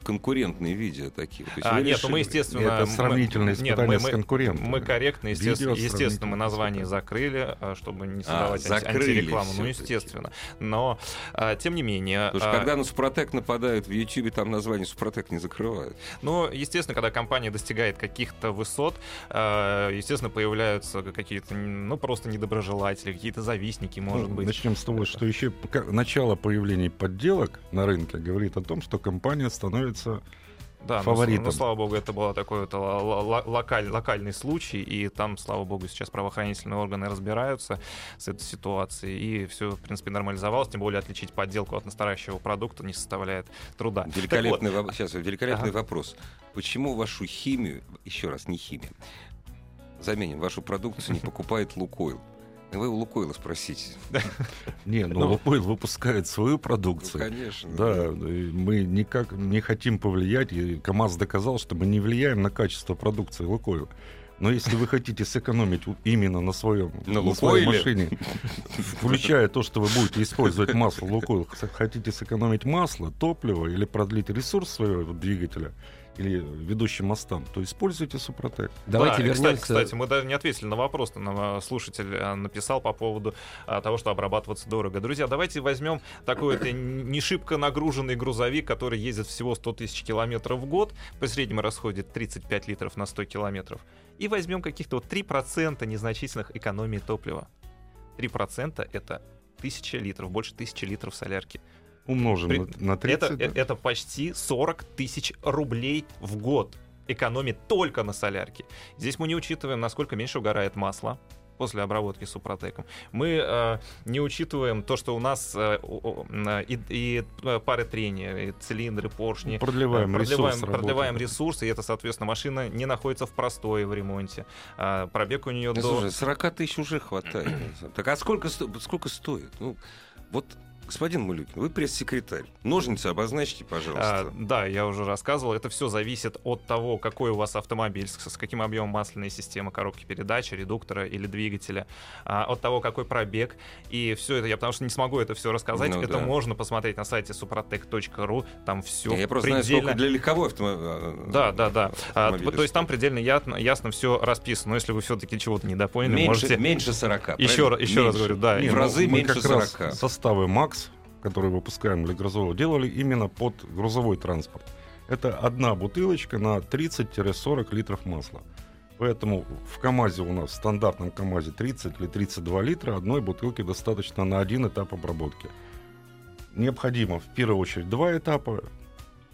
Speaker 1: конкурентные видео такие. То есть
Speaker 4: А, нет, ну мы,
Speaker 1: решили-
Speaker 4: естественно...
Speaker 3: Это
Speaker 4: мы-
Speaker 3: сравнительное
Speaker 4: нет,
Speaker 3: испытание
Speaker 4: мы-
Speaker 3: с конкурентами.
Speaker 4: Мы корректно, естественно, естественно, мы название закрыли, а, чтобы не создавать анти-
Speaker 1: закрыли
Speaker 4: антирекламу. Ну, естественно. Но, а, тем не менее...
Speaker 1: Потому что
Speaker 4: а,
Speaker 1: когда на Супротек нападают в Ютьюбе, там название Супротек не закрывают.
Speaker 4: Но, естественно, когда компания достигает каких-то высот, э, естественно, появляются какие-то, ну, просто недоброжелатели, какие-то завистники, может
Speaker 3: Ну,
Speaker 4: быть.
Speaker 3: Начнем с того, что еще начало появления подделок на рынке говорит о том, что компания становится
Speaker 4: Да, ну,
Speaker 3: фаворитом.
Speaker 4: Ну, слава богу, это был такой вот ла- локаль- локальный случай, и там, слава богу, сейчас правоохранительные органы разбираются с этой ситуацией, и все, в принципе, нормализовалось, тем более отличить подделку от настоящего продукта не составляет труда. Так вот,
Speaker 1: Великолепный, во- сейчас, великолепный
Speaker 4: Ага.
Speaker 1: вопрос. Почему вашу химию, еще раз, не химию, заменим, вашу продукцию не [LAUGHS] покупает Лукойл? Вы у Лукойла спросите.
Speaker 3: Не, ну,
Speaker 4: Ну,
Speaker 3: Лукойл выпускает свою
Speaker 1: Ну,
Speaker 3: продукцию.
Speaker 1: конечно.
Speaker 3: Да, мы никак не хотим повлиять, и КАМАЗ доказал, что мы не влияем на качество продукции Лукойла. Но если вы хотите сэкономить именно на своем
Speaker 1: На
Speaker 3: на своей машине, включая то, что вы будете использовать масло Лукойл, хотите сэкономить масло, топливо или продлить ресурс своего двигателя, или ведущим мостам, то используйте Супротек.
Speaker 2: Давайте
Speaker 4: Да,
Speaker 2: вернемся.
Speaker 4: Кстати, кстати, мы даже не ответили на вопрос. Нам э, слушатель э, написал по поводу а, того, что обрабатываться дорого. Друзья, давайте возьмем такой вот э, не шибко нагруженный грузовик, который ездит всего 100 тысяч километров в год, по среднему расходит 35 литров на 100 километров, и возьмем каких-то вот 3% незначительных экономий топлива. 3% это 1000 литров, больше 1000 литров солярки.
Speaker 3: Умножим
Speaker 4: При-
Speaker 3: на, на 30.
Speaker 4: Это,
Speaker 3: да.
Speaker 4: э- это почти 40 тысяч рублей в год экономит только на солярке. Здесь мы не учитываем, насколько меньше угорает масло после обработки супротеком. Мы э, не учитываем то, что у нас э, м, и, и, э, пары трения, и цилиндры, поршни.
Speaker 3: продлеваем,
Speaker 4: Э, продлеваем,
Speaker 3: ресурс
Speaker 4: продлеваем
Speaker 3: работы.
Speaker 4: ресурс, и это, соответственно, машина не находится в простое в ремонте. А, пробег у нее
Speaker 1: Ну,
Speaker 4: до...
Speaker 1: Слушай, 40 тысяч уже хватает. Так а сколько, сколько стоит? Ну, вот, господин Малюкин, вы пресс-секретарь. Ножницы обозначьте,
Speaker 4: А,
Speaker 1: пожалуйста.
Speaker 4: да, я уже рассказывал. Это все зависит от того, какой у вас автомобиль, с, каким объемом масляной системы, коробки передач, редуктора или двигателя, а, от того, какой пробег. И все это, я потому что не смогу это все рассказать,
Speaker 1: Ну
Speaker 4: это
Speaker 1: да.
Speaker 4: можно посмотреть на сайте suprotec.ru, там все
Speaker 1: Я просто знаю, сколько для легковой автомобиля.
Speaker 4: Да, да, да. А, то есть там предельно ясно, ясно все расписано. Но если вы все-таки чего-то недопоняли,
Speaker 1: меньше,
Speaker 4: можете...
Speaker 1: меньше 40.
Speaker 4: Еще,
Speaker 1: правильно?
Speaker 4: раз- еще раз говорю, да.
Speaker 1: И
Speaker 4: и
Speaker 1: в
Speaker 3: ну,
Speaker 1: разы
Speaker 3: мы
Speaker 1: меньше
Speaker 3: как раз
Speaker 1: 40.
Speaker 3: составы МАКС, которые выпускаем для грузового, делали именно под грузовой транспорт. Это одна бутылочка на 30-40 литров масла. Поэтому в КАМАЗе у нас, в стандартном КАМАЗе 30 или 32 литра, одной бутылки достаточно на один этап обработки. Необходимо в первую очередь два этапа,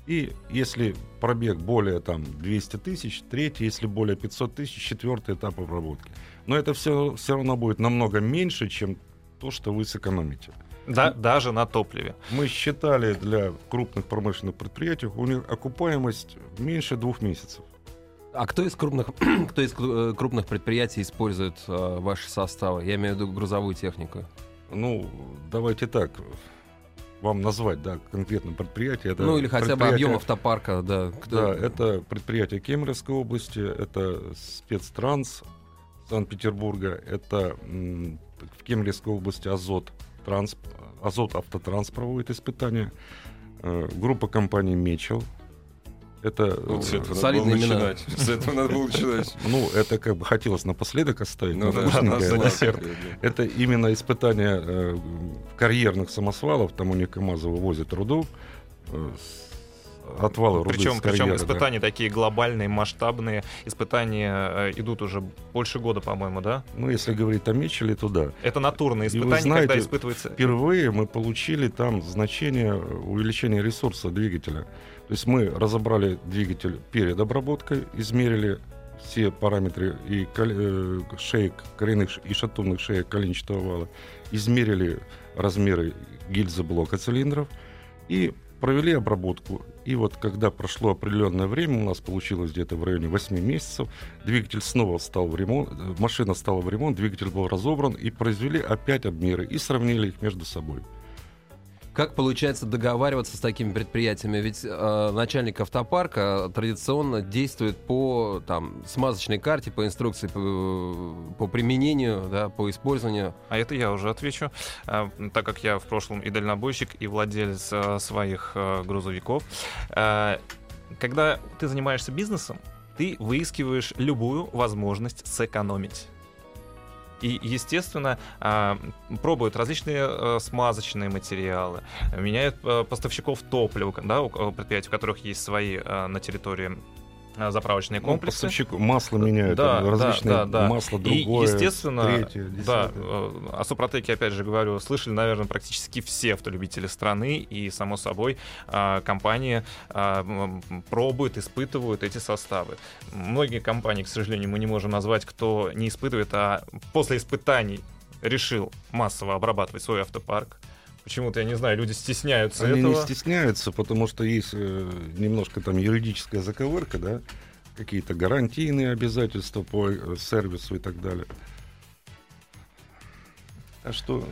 Speaker 3: и если пробег более там 200 тысяч, третий, если более 500 тысяч, четвертый этап обработки. Но это все, все равно будет намного меньше, чем то, что вы сэкономите.
Speaker 4: Да, даже на топливе.
Speaker 3: Мы считали для крупных промышленных предприятий, у них окупаемость меньше двух месяцев.
Speaker 2: А кто из крупных, [CLEARS THROAT] кто из э, крупных предприятий использует э, ваши составы? Я имею в виду грузовую технику.
Speaker 3: Ну, давайте так, вам назвать, да, конкретно предприятие. Это
Speaker 2: ну или хотя бы объем автопарка, да. Кто-
Speaker 3: Да, это предприятие Кемеровской области, это спецтранс Санкт-Петербурга, это м, в Кемеровской области Азот, транс, Азот Автотранс проводит испытания, Э, группа компаний Мечел, это,
Speaker 1: Вот с этого надо
Speaker 2: Солидные
Speaker 1: было
Speaker 2: имена.
Speaker 1: начинать. С этого надо было начинать. [LAUGHS]
Speaker 3: ну, это как бы хотелось напоследок оставить,
Speaker 1: Ну
Speaker 3: но
Speaker 1: да,
Speaker 3: вкусненькое.
Speaker 1: на
Speaker 4: на
Speaker 1: десерт.
Speaker 3: Это именно испытание э, карьерных самосвалов, там у них КАМАЗы вывозят руду, э, с- отвалы руды
Speaker 4: Причем,
Speaker 3: с
Speaker 4: причем
Speaker 3: карьера, да.
Speaker 4: испытания такие глобальные, масштабные. Испытания э, идут уже больше года, по-моему, да?
Speaker 3: Ну, если говорить о Мечеле, то да.
Speaker 4: Это натурные
Speaker 3: И вы
Speaker 4: испытания, когда
Speaker 3: знаете,
Speaker 4: испытывается...
Speaker 3: Впервые мы получили там значение увеличения ресурса двигателя. То есть мы разобрали двигатель перед обработкой, измерили все параметры и э, шеек, коренных и шатунных шеек коленчатого вала, измерили размеры гильзы блока цилиндров и провели обработку. И вот когда прошло определенное время, у нас получилось где-то в районе 8 месяцев, двигатель снова стал в ремонт, э, машина стала в ремонт, двигатель был разобран, и произвели опять обмеры и сравнили их между собой.
Speaker 2: Как получается договариваться с такими предприятиями? Ведь э, начальник автопарка традиционно действует по там, смазочной карте, по инструкции по, по применению, да, по использованию.
Speaker 4: А это я уже отвечу, А, так как я в прошлом и дальнобойщик, и владелец а, своих а, грузовиков. А, Когда ты занимаешься бизнесом, ты выискиваешь любую возможность сэкономить. И, естественно, а, пробуют различные а, смазочные материалы, меняют а, поставщиков топлива, да, у у предприятий, у которых есть свои на территории а, заправочные
Speaker 3: Ну,
Speaker 4: комплексы.
Speaker 3: поставщик масло меняют,
Speaker 4: Да,
Speaker 3: там различные
Speaker 4: да, да, да.
Speaker 3: масло
Speaker 4: И,
Speaker 3: другое,
Speaker 4: естественно,
Speaker 3: третье,
Speaker 4: да,
Speaker 3: десятое.
Speaker 4: э, о Супротеке, опять же говорю, слышали, наверное, практически все автолюбители страны, и, само собой, компании пробуют, испытывают эти составы. Многие компании, к сожалению, мы не можем назвать, кто не испытывает, а после испытаний решил массово обрабатывать свой автопарк. Почему-то, я не знаю, люди стесняются
Speaker 3: Они
Speaker 4: этого.
Speaker 3: не стесняются, потому что есть э, немножко там юридическая заковырка, да, какие-то гарантийные обязательства по э, сервису и так далее. А что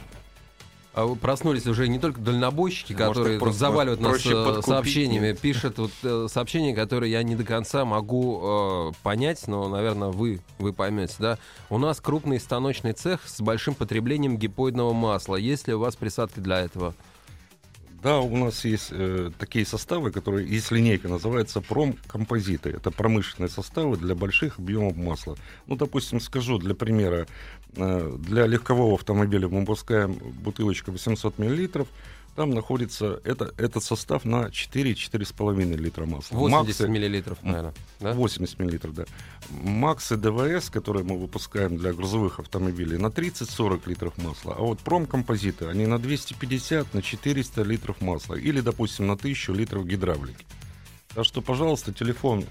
Speaker 2: проснулись уже не только дальнобойщики,
Speaker 1: Может,
Speaker 2: которые
Speaker 1: просто
Speaker 2: заваливают нас э,
Speaker 1: подкупить,
Speaker 2: сообщениями,
Speaker 1: нет?
Speaker 2: пишут вот, э, сообщения, которые я не до конца могу э, понять, но, наверное, вы, вы поймете, да. У нас крупный станочный цех с большим потреблением гипоидного масла. Есть ли у вас присадки для этого?
Speaker 3: Да, у нас есть э, такие составы, которые, есть линейка, называется промкомпозиты. Это промышленные составы для больших объемов масла. Ну, допустим, скажу для примера, для легкового автомобиля мы выпускаем бутылочку 800 миллилитров, там находится это, этот состав на 4-4,5 литра масла.
Speaker 2: 80
Speaker 3: Максы-
Speaker 2: миллилитров, наверное. Да?
Speaker 3: 80 миллилитров, да. Максы ДВС, которые мы выпускаем для грузовых автомобилей, на 30-40 литров масла. А вот промкомпозиты, они на 250, на 400 литров масла. Или, допустим, на 1000 литров гидравлики. Так что, пожалуйста, телефон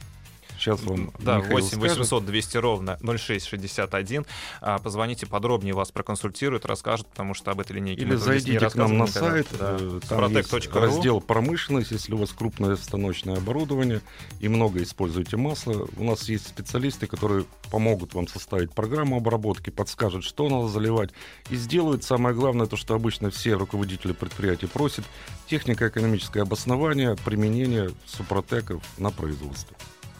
Speaker 3: сейчас вам
Speaker 4: Да,
Speaker 3: Михаил
Speaker 4: 8
Speaker 3: скажет.
Speaker 4: 800 200 ровно 0661. А, Позвоните подробнее, вас проконсультируют, расскажут, потому что об этой линейке
Speaker 3: Или зайдите к нам на сайт,
Speaker 4: никогда.
Speaker 3: э,
Speaker 4: Да.
Speaker 3: там есть раздел промышленность, если у вас крупное станочное оборудование и много используете масла. У нас есть специалисты, которые помогут вам составить программу обработки, подскажут, что надо заливать, и сделают самое главное, то, что обычно все руководители предприятий просят, технико-экономическое обоснование применения супротеков на производстве.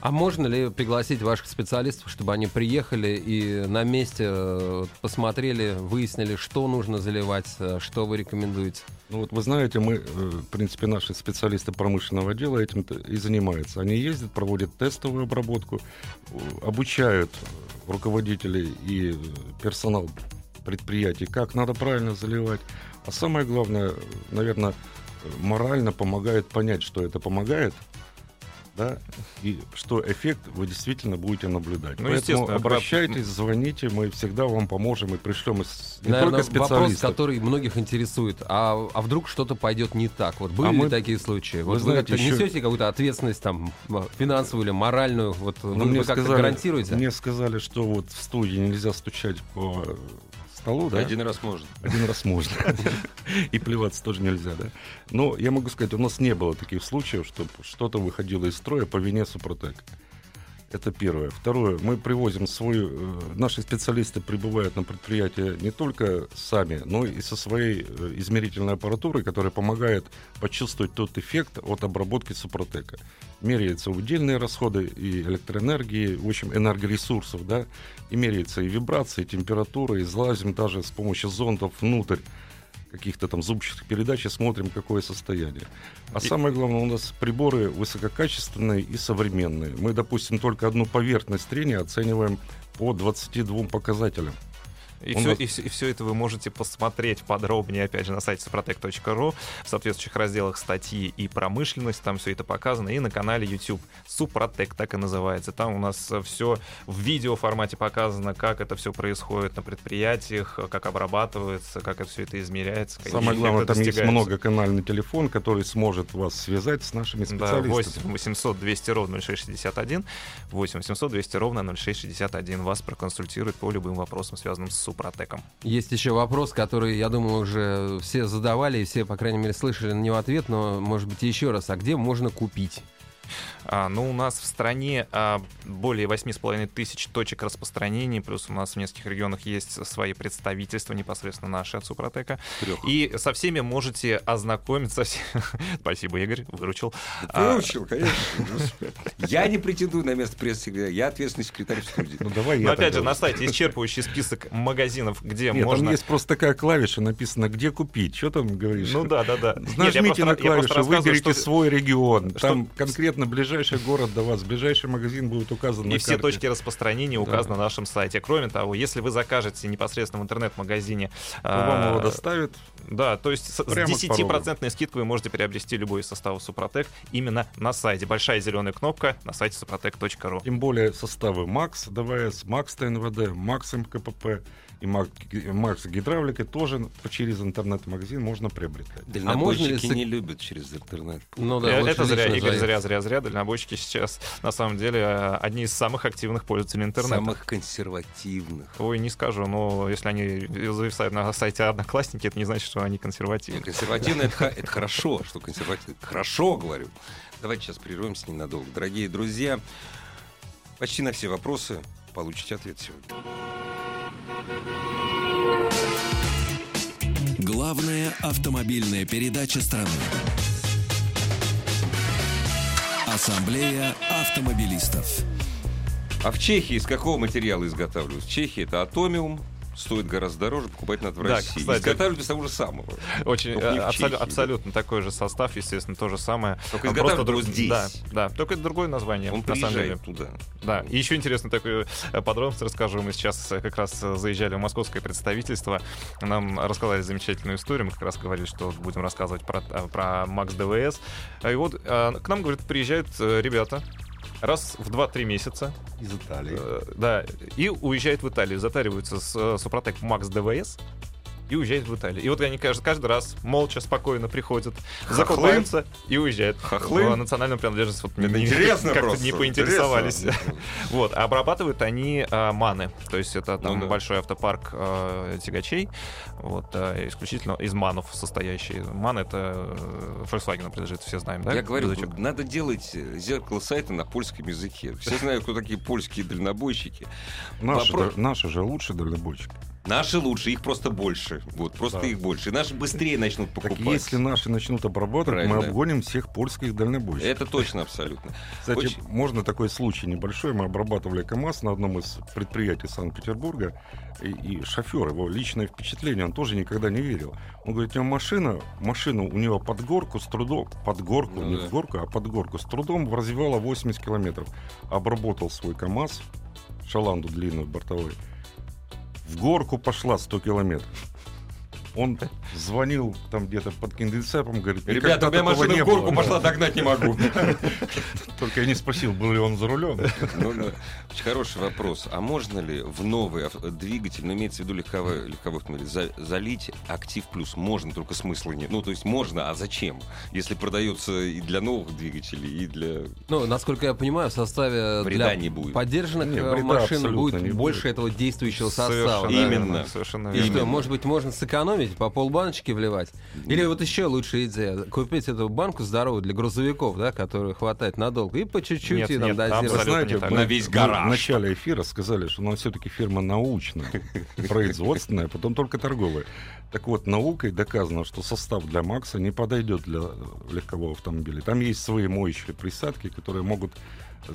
Speaker 2: А можно ли пригласить ваших специалистов, чтобы они приехали и на месте э, посмотрели, выяснили, что нужно заливать, э, что вы рекомендуете?
Speaker 3: Ну вот вы знаете, мы, э, в принципе, наши специалисты промышленного отдела этим и занимаются. Они ездят, проводят тестовую обработку, обучают руководителей и персонал предприятий, как надо правильно заливать. А самое главное, наверное, морально помогает понять, что это помогает, да, и что эффект вы действительно будете наблюдать.
Speaker 4: Ну,
Speaker 3: Поэтому обращайтесь, звоните, мы всегда вам поможем и пришлем из- не
Speaker 2: Наверное,
Speaker 3: только
Speaker 2: вопрос,
Speaker 3: специалистов.
Speaker 2: который многих интересует. А, а вдруг что-то пойдет не так? Вот были
Speaker 3: А
Speaker 2: ли
Speaker 3: мы-
Speaker 2: такие случаи?
Speaker 3: вы
Speaker 2: вот
Speaker 3: знаете,
Speaker 2: вы как-то
Speaker 3: еще-
Speaker 2: несете какую-то ответственность там финансовую или моральную? Вот
Speaker 3: Ну,
Speaker 2: вы,
Speaker 3: мне
Speaker 2: вы как-то
Speaker 3: сказали-
Speaker 2: гарантируете?
Speaker 3: Мне сказали, что вот в студии нельзя стучать по столу, да?
Speaker 1: Один раз можно.
Speaker 3: Один раз можно. И плеваться тоже нельзя, да? Но я могу сказать, у нас не было таких случаев, чтобы что-то выходило из строя по вине Супротек. Это первое. Второе, мы привозим свою... э, Наши специалисты прибывают на предприятие не только сами, но и со своей э, измерительной аппаратурой, которая помогает почувствовать тот эффект от обработки Супротека. Меряются удельные расходы и электроэнергии, в общем, энергоресурсов, да, и меряется и вибрация, и температура, и залазим даже с помощью зондов внутрь каких-то там зубчатых передач и смотрим, какое состояние. А
Speaker 4: И-
Speaker 3: самое главное, у нас приборы высококачественные и современные. Мы, допустим, только одну поверхность трения оцениваем по 22 показателям.
Speaker 4: И все,
Speaker 3: нас-
Speaker 4: и, все, и все это вы можете посмотреть подробнее, опять же, на сайте suprotec.ru, в соответствующих разделах статьи и промышленность, там все это показано, и на канале YouTube Супротек, так и называется. Там у нас все в видео формате показано, как это все происходит на предприятиях, как обрабатывается, как это все это измеряется.
Speaker 3: Самое главное, там есть многоканальный телефон, который сможет вас связать с нашими
Speaker 4: Да,
Speaker 3: специалистами.
Speaker 4: 8 800 200 ровно 0661, 8 800 200 ровно 0661. Вас проконсультируют по любым вопросам, связанным с Супротеком.
Speaker 2: Есть еще вопрос, который, я думаю, уже все задавали, и все, по крайней мере, слышали на него ответ, но, может быть, еще раз. А где можно купить?
Speaker 4: А, ну, у нас в стране а, более 8,5 тысяч точек распространения, плюс у нас в нескольких регионах есть свои представительства, непосредственно наши от Супротека.
Speaker 1: Трех.
Speaker 4: И со всеми можете ознакомиться. [LAUGHS] Спасибо, Игорь, выручил. А,
Speaker 1: Выучил, конечно. Я не претендую на место пресс-секретаря. Я ответственный секретарь в студии.
Speaker 3: Ну давай
Speaker 4: Но
Speaker 3: я
Speaker 4: опять же, на сайте исчерпывающий список магазинов, где
Speaker 3: Нет,
Speaker 4: можно...
Speaker 3: там есть просто такая клавиша, написано, где купить. Что там говоришь?
Speaker 4: Ну да, да, да. Нет, я
Speaker 3: Нажмите на клавишу, выберите
Speaker 4: что-
Speaker 3: свой регион.
Speaker 4: что-
Speaker 3: Там конкретно ближайший город до вас, ближайший магазин будет указан
Speaker 4: И
Speaker 3: на
Speaker 4: все
Speaker 3: карте.
Speaker 4: точки распространения указаны на нашем сайте. Кроме того, если вы закажете непосредственно в интернет-магазине...
Speaker 3: Вам его
Speaker 4: а,
Speaker 3: доставят.
Speaker 4: Да, то есть с, с
Speaker 3: Прямо к
Speaker 4: 10% скидкой вы можете приобрести любой из составов Супротек именно на сайте. Большая зеленая кнопка на сайте suprotec.ru.
Speaker 3: Тем более составы МАКС ДВС, МАКС ТНВД, МАКС МКПП и МАКС Гидравлика тоже через интернет-магазин можно приобретать.
Speaker 2: А можно ли
Speaker 1: Дальнобойщики не любят через интернет.
Speaker 2: Ну да,
Speaker 4: Э, Это зря, Игорь,
Speaker 2: заехать.
Speaker 4: зря, зря, зря. Дальнобойщики сейчас, на самом деле, э, одни из самых активных пользователей интернета.
Speaker 1: Самых консервативных.
Speaker 4: Ой, не скажу, но если они зависают на сайте Одноклассники, это не значит, что они консервативны.
Speaker 1: Нет, консервативно это, хорошо, что консервативно. Хорошо, говорю. Давайте сейчас прервемся ненадолго. Дорогие друзья, почти на все вопросы получите ответ сегодня.
Speaker 5: Главная автомобильная передача страны. Ассамблея автомобилистов.
Speaker 1: А в Чехии из какого материала изготавливаются? В Чехии это атомиум, стоит гораздо дороже, покупать надо в
Speaker 4: Да,
Speaker 1: России.
Speaker 4: кстати.
Speaker 1: Изготавливают из того же самого.
Speaker 4: Очень э,
Speaker 1: в
Speaker 4: абсолю-
Speaker 1: Чехии, да.
Speaker 4: абсолютно такой же состав, естественно, то же самое.
Speaker 1: Только
Speaker 4: А
Speaker 1: изготавливают
Speaker 4: друг-
Speaker 1: здесь.
Speaker 4: Да, да, только это другое название,
Speaker 1: Он
Speaker 4: на самом деле.
Speaker 1: туда.
Speaker 4: Да, и еще интересно такую э, подробность расскажу. Мы сейчас э, как раз заезжали в московское представительство. Нам рассказали замечательную историю. Мы как раз говорили, что будем рассказывать про, про Макс ДВС. А И вот к нам, говорит, приезжают ребята раз в 2-3 месяца.
Speaker 3: Из Италии.
Speaker 4: э, Да, и уезжают в Италию. Затариваются с э, Супротек Макс ДВС и уезжают в Италию. И вот они каждый, каждый раз молча, спокойно приходят, закупаются и уезжают.
Speaker 1: Хохлы?
Speaker 4: В национальную принадлежность вот
Speaker 1: Это
Speaker 4: не-
Speaker 1: интересно
Speaker 4: как-то
Speaker 1: просто.
Speaker 4: не поинтересовались.
Speaker 1: Интересно. [LAUGHS]
Speaker 4: Вот, а обрабатывают они а, маны, то есть это там
Speaker 1: Ну да.
Speaker 4: большой автопарк а, тягачей, вот, а, исключительно из манов состоящий. Ман это э, Volkswagen принадлежит, все знаем, да?
Speaker 1: Я говорю,
Speaker 4: Язычок?
Speaker 1: надо делать э, зеркало сайта на польском языке. Все знают, кто такие польские дальнобойщики.
Speaker 3: Наши,
Speaker 1: вопрос-
Speaker 3: да- наши же лучше дальнобойщики.
Speaker 1: Наши лучше, их просто больше. Вот, просто
Speaker 3: Да.
Speaker 1: их больше. И наши быстрее начнут
Speaker 3: Так
Speaker 1: покупать.
Speaker 3: если наши начнут обрабатывать,
Speaker 1: Правильно.
Speaker 3: мы обгоним всех польских дальнобойщиков.
Speaker 1: Это точно абсолютно.
Speaker 3: Кстати,
Speaker 1: очень-
Speaker 3: можно такой случай небольшой. Мы обрабатывали КАМАЗ на одном из предприятий Санкт-Петербурга. И, и шофер, его личное впечатление, он тоже никогда не верил. Он говорит, у него машина, машину у него под горку с трудом, под горку,
Speaker 1: Ну
Speaker 3: не
Speaker 1: да.
Speaker 3: в горку, а под горку, с трудом развивала 80 километров. Обработал свой КАМАЗ, шаланду длинную бортовой. В горку пошла 100 километров. Он звонил там где-то под конденсатором, говорит,
Speaker 1: Ребята, у меня
Speaker 3: «Никогда такого
Speaker 1: машина в горку
Speaker 3: было».
Speaker 1: пошла, догнать не могу. [LAUGHS]
Speaker 3: Только я не спросил, был ли он за рулем.
Speaker 1: Ну, да. Очень хороший вопрос. А можно ли в новый двигатель, ну, имеется в виду легковой, легковой автомобиль, за- залить актив плюс? Можно, только смысла нет. Ну, то есть можно, а зачем? Если продается и для новых двигателей, и для...
Speaker 2: Ну, насколько я понимаю, в составе
Speaker 1: Вреда
Speaker 2: для
Speaker 1: не будет.
Speaker 2: поддержанных э, машин будет больше этого действующего состава.
Speaker 1: Именно.
Speaker 4: Совершенно
Speaker 2: И что, может быть, можно сэкономить, по полбаночки вливать? Или вот еще лучшая идея, купить эту банку здоровую для грузовиков, да, которую хватает надолго, и по чуть-чуть
Speaker 4: Нет,
Speaker 2: и там
Speaker 4: нет,
Speaker 2: дозировать.
Speaker 3: Знаете, мы-
Speaker 1: На весь
Speaker 3: мы
Speaker 1: гараж.
Speaker 3: В начале эфира сказали, что у нас все-таки фирма научная, [LAUGHS] производственная, потом только торговая. Так вот, наукой доказано, что состав для Макса не подойдет для легкового автомобиля. Там есть свои моющие присадки, которые могут,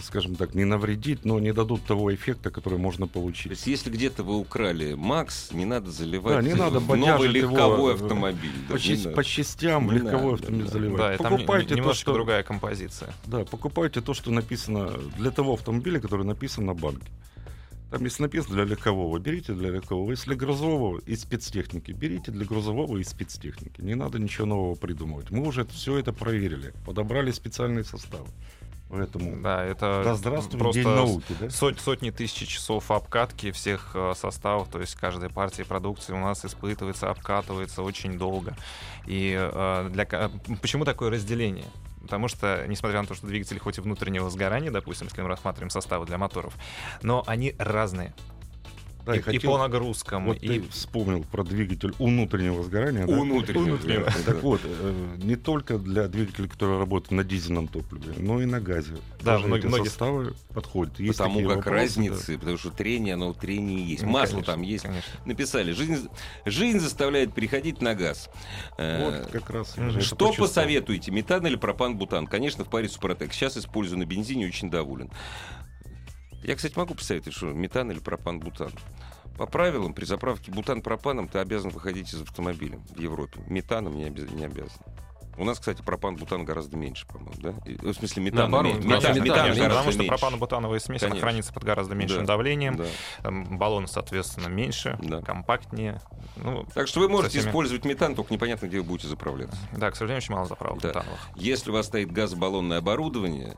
Speaker 3: скажем так, не навредить, но не дадут того эффекта, который можно
Speaker 1: То
Speaker 3: получить.
Speaker 1: есть, если где-то вы украли Макс, не надо заливать
Speaker 3: Да, не надо
Speaker 1: в новый
Speaker 3: его,
Speaker 1: легковой
Speaker 3: э,
Speaker 1: автомобиль. Да,
Speaker 3: По,
Speaker 1: не
Speaker 3: часть- по частям
Speaker 1: Не
Speaker 3: легковой
Speaker 1: надо,
Speaker 3: автомобиль
Speaker 1: да.
Speaker 3: заливать.
Speaker 4: Да, и там
Speaker 3: покупайте то, что...
Speaker 4: другая композиция.
Speaker 3: Да, покупайте то, что написано для того автомобиля, который написан на банке. Там, если написано для легкового, берите для легкового. Если грузового и спецтехники, берите для грузового и спецтехники. Не надо ничего нового придумывать. Мы уже все это проверили, подобрали специальные составы. Поэтому
Speaker 4: Да, это
Speaker 3: да здравствует
Speaker 4: просто
Speaker 3: день науки, да?
Speaker 4: сот- сотни тысяч часов обкатки всех э, составов, то есть каждая партия продукции у нас испытывается, обкатывается очень долго. И э, для, почему такое разделение? Потому что, несмотря на то, что двигатели хоть и внутреннего сгорания, допустим, если мы рассматриваем составы для моторов, но они разные.
Speaker 3: Да,
Speaker 4: и,
Speaker 3: и
Speaker 4: и
Speaker 3: хотел-
Speaker 4: по нагрузкам,
Speaker 3: Вот
Speaker 4: и
Speaker 3: ты вспомнил про двигатель внутреннего сгорания. да?
Speaker 1: У внутреннего. да.
Speaker 3: Так вот, э, не только для двигателей, которые работают на дизельном топливе, но и на газе.
Speaker 4: Да,
Speaker 3: Тоже
Speaker 4: многие- многие-
Speaker 3: составы подходят. Есть
Speaker 1: Потому как
Speaker 3: вопросы, да.
Speaker 1: разницы, потому что трение, оно в трении есть.
Speaker 4: Ну,
Speaker 1: Масло
Speaker 4: конечно,
Speaker 1: там есть.
Speaker 4: конечно.
Speaker 1: Написали, жизнь, жизнь заставляет переходить на газ. Э,
Speaker 3: Вот как раз.
Speaker 1: Что посоветуете, метан или пропан-бутан? Конечно, в паре Супротек. Сейчас использую на бензине, очень доволен. Я, кстати, могу посоветовать, что метан или пропан-бутан. По правилам, при заправке бутан-пропаном ты обязан выходить из автомобиля в Европе. Метаном не, обяз- не обязан. У нас, кстати, пропан-бутан гораздо меньше, по-моему, да? И- В смысле, метан
Speaker 2: Наоборот,
Speaker 1: меньше.
Speaker 2: конечно,
Speaker 1: Метан,
Speaker 2: метан
Speaker 1: метан
Speaker 2: меньше,
Speaker 4: Потому что
Speaker 1: меньше.
Speaker 4: пропано-бутановая смесь
Speaker 1: Конечно.
Speaker 4: хранится под гораздо меньшим
Speaker 1: Да.
Speaker 4: давлением,
Speaker 1: Да.
Speaker 4: там, баллон, соответственно, меньше,
Speaker 1: Да.
Speaker 4: компактнее. Ну,
Speaker 1: Так что вы можете
Speaker 4: всеми-
Speaker 1: использовать метан, только непонятно, где вы будете заправляться.
Speaker 4: да, к сожалению, очень мало заправок
Speaker 1: Да.
Speaker 4: метановых.
Speaker 1: Если у вас стоит газобаллонное оборудование,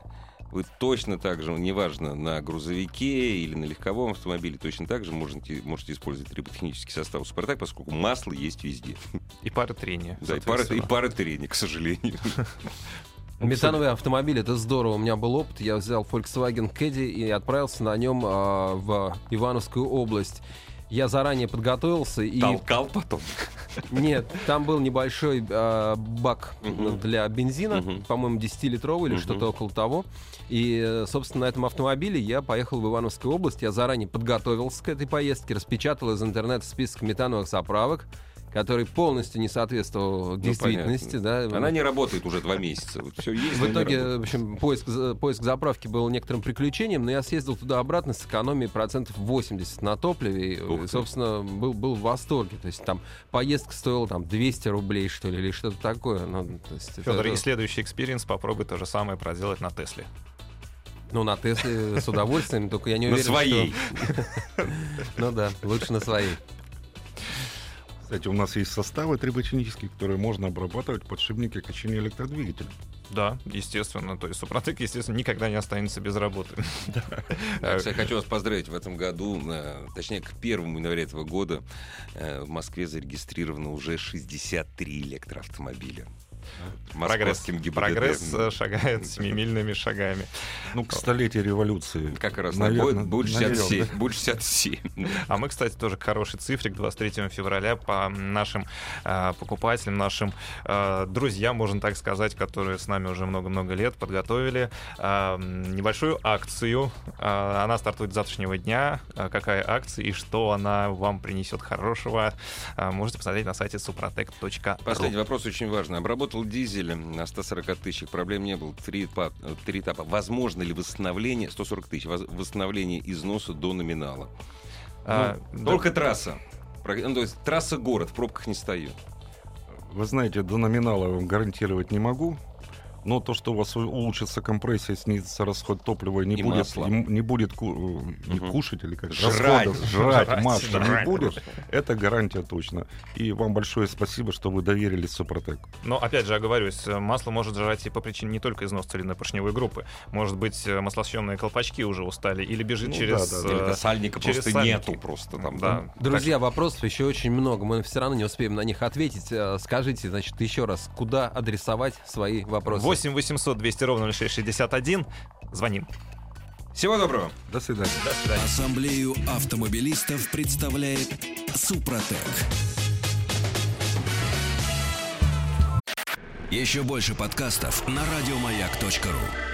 Speaker 1: вы точно так же, неважно, на грузовике или на легковом автомобиле, точно так же можете, можете использовать триботехнический состав Супротек, поскольку масло есть везде.
Speaker 4: И пары трения. [LAUGHS]
Speaker 1: Да, и пара, и пара трения, к сожалению. [LAUGHS]
Speaker 2: Метановый автомобиль это здорово. У меня был опыт. Я взял Volkswagen Caddy и отправился на нем а, в Ивановскую область. Я заранее подготовился и
Speaker 1: Толкал потом.
Speaker 2: нет, там был небольшой а, бак
Speaker 1: Мгм.
Speaker 2: для бензина,
Speaker 1: Мгм.
Speaker 2: по-моему, 10-литровый или
Speaker 1: Мгм.
Speaker 2: что-то около того. И, э, собственно, на этом автомобиле я поехал в Ивановскую область. Я заранее подготовился к этой поездке, распечатал из интернета список метановых заправок. Который полностью не соответствовал действительности. Да.
Speaker 1: Она не работает уже два месяца. Вот все есть,
Speaker 2: В итоге, в общем, поиск, поиск заправки был некоторым приключением, но я съездил туда-обратно с экономией процентов 80 на топливе. И,
Speaker 1: Ух
Speaker 2: собственно, был, был в восторге. То есть там поездка стоила там 200 рублей, что ли, или что-то такое. Ну, то есть,
Speaker 4: Федор,
Speaker 2: это-
Speaker 4: и следующий experience попробуй то же самое проделать на Тесле.
Speaker 2: ну, на Тесле с удовольствием, только я не
Speaker 1: На
Speaker 2: уверен,
Speaker 1: своей.
Speaker 2: что... [LAUGHS] Ну да, лучше на своей.
Speaker 3: Кстати, у нас есть составы триботехнические, которые можно обрабатывать подшипники качения электродвигателя.
Speaker 4: Да, естественно. То есть Супротек, естественно, никогда не останется без работы.
Speaker 1: Да, кстати, хочу вас поздравить. В этом году, э, точнее, к 1 января этого года э, в Москве зарегистрировано уже 63 электроавтомобиля.
Speaker 4: Прогресс, прогресс э, шагает [LAUGHS] семимильными шагами.
Speaker 3: Ну, к столетию революции.
Speaker 1: Как раз
Speaker 3: Наверно,
Speaker 1: будет, будет
Speaker 3: наверное,
Speaker 1: 67.
Speaker 3: да.
Speaker 1: Будет 67. [LAUGHS]
Speaker 4: А мы, кстати, тоже к хорошей цифре, к 23 февраля по нашим э, покупателям, нашим э, друзьям, можно так сказать, которые с нами уже много-много лет подготовили э, небольшую акцию. Э, она стартует с завтрашнего дня. Э, какая акция и что она вам принесет хорошего, э, можете посмотреть на сайте suprotec.ru.
Speaker 1: Последний вопрос очень важный. Обработал дизель на 140 тысячах, проблем не было. Три этапа. Три этапа. Возможно ли восстановление, 140 тысяч, восстановление износа до номинала?
Speaker 4: А,
Speaker 1: Ну,
Speaker 4: да.
Speaker 1: Только трасса. Ну, то есть трасса город, в пробках не стою.
Speaker 3: Вы знаете, до номинала я вам гарантировать не могу. Но то, что у вас улучшится компрессия, снизится расход топлива и не
Speaker 1: И
Speaker 3: будет,
Speaker 1: масла.
Speaker 3: и не будет ку- э, не
Speaker 1: Мгм.
Speaker 3: кушать или как
Speaker 1: Жрать.
Speaker 3: расходов, жрать,
Speaker 4: Жрать,
Speaker 3: масла не
Speaker 4: жрать.
Speaker 3: будет, это гарантия точно. И вам большое спасибо, что вы доверились Супротек.
Speaker 4: Но опять же, оговорюсь, э, масло может жрать и по причине не только износа целинно-поршневой группы. Может быть, э, маслосъемные колпачки уже устали или бежит
Speaker 3: Ну
Speaker 4: через...
Speaker 3: да, да,
Speaker 1: Или это сальника
Speaker 4: через
Speaker 1: просто
Speaker 4: сальники.
Speaker 1: нету просто там.
Speaker 4: Да.
Speaker 2: Друзья, вопросов еще очень много. Мы все равно не успеем на них ответить. Скажите, значит, еще раз, куда адресовать свои вопросы?
Speaker 4: 8 800 200 ровно 0661. Звоним.
Speaker 1: Всего доброго.
Speaker 3: До свидания.
Speaker 4: До свидания.
Speaker 5: Ассамблею автомобилистов представляет Супротек. Еще больше подкастов на радиомаяк.ру.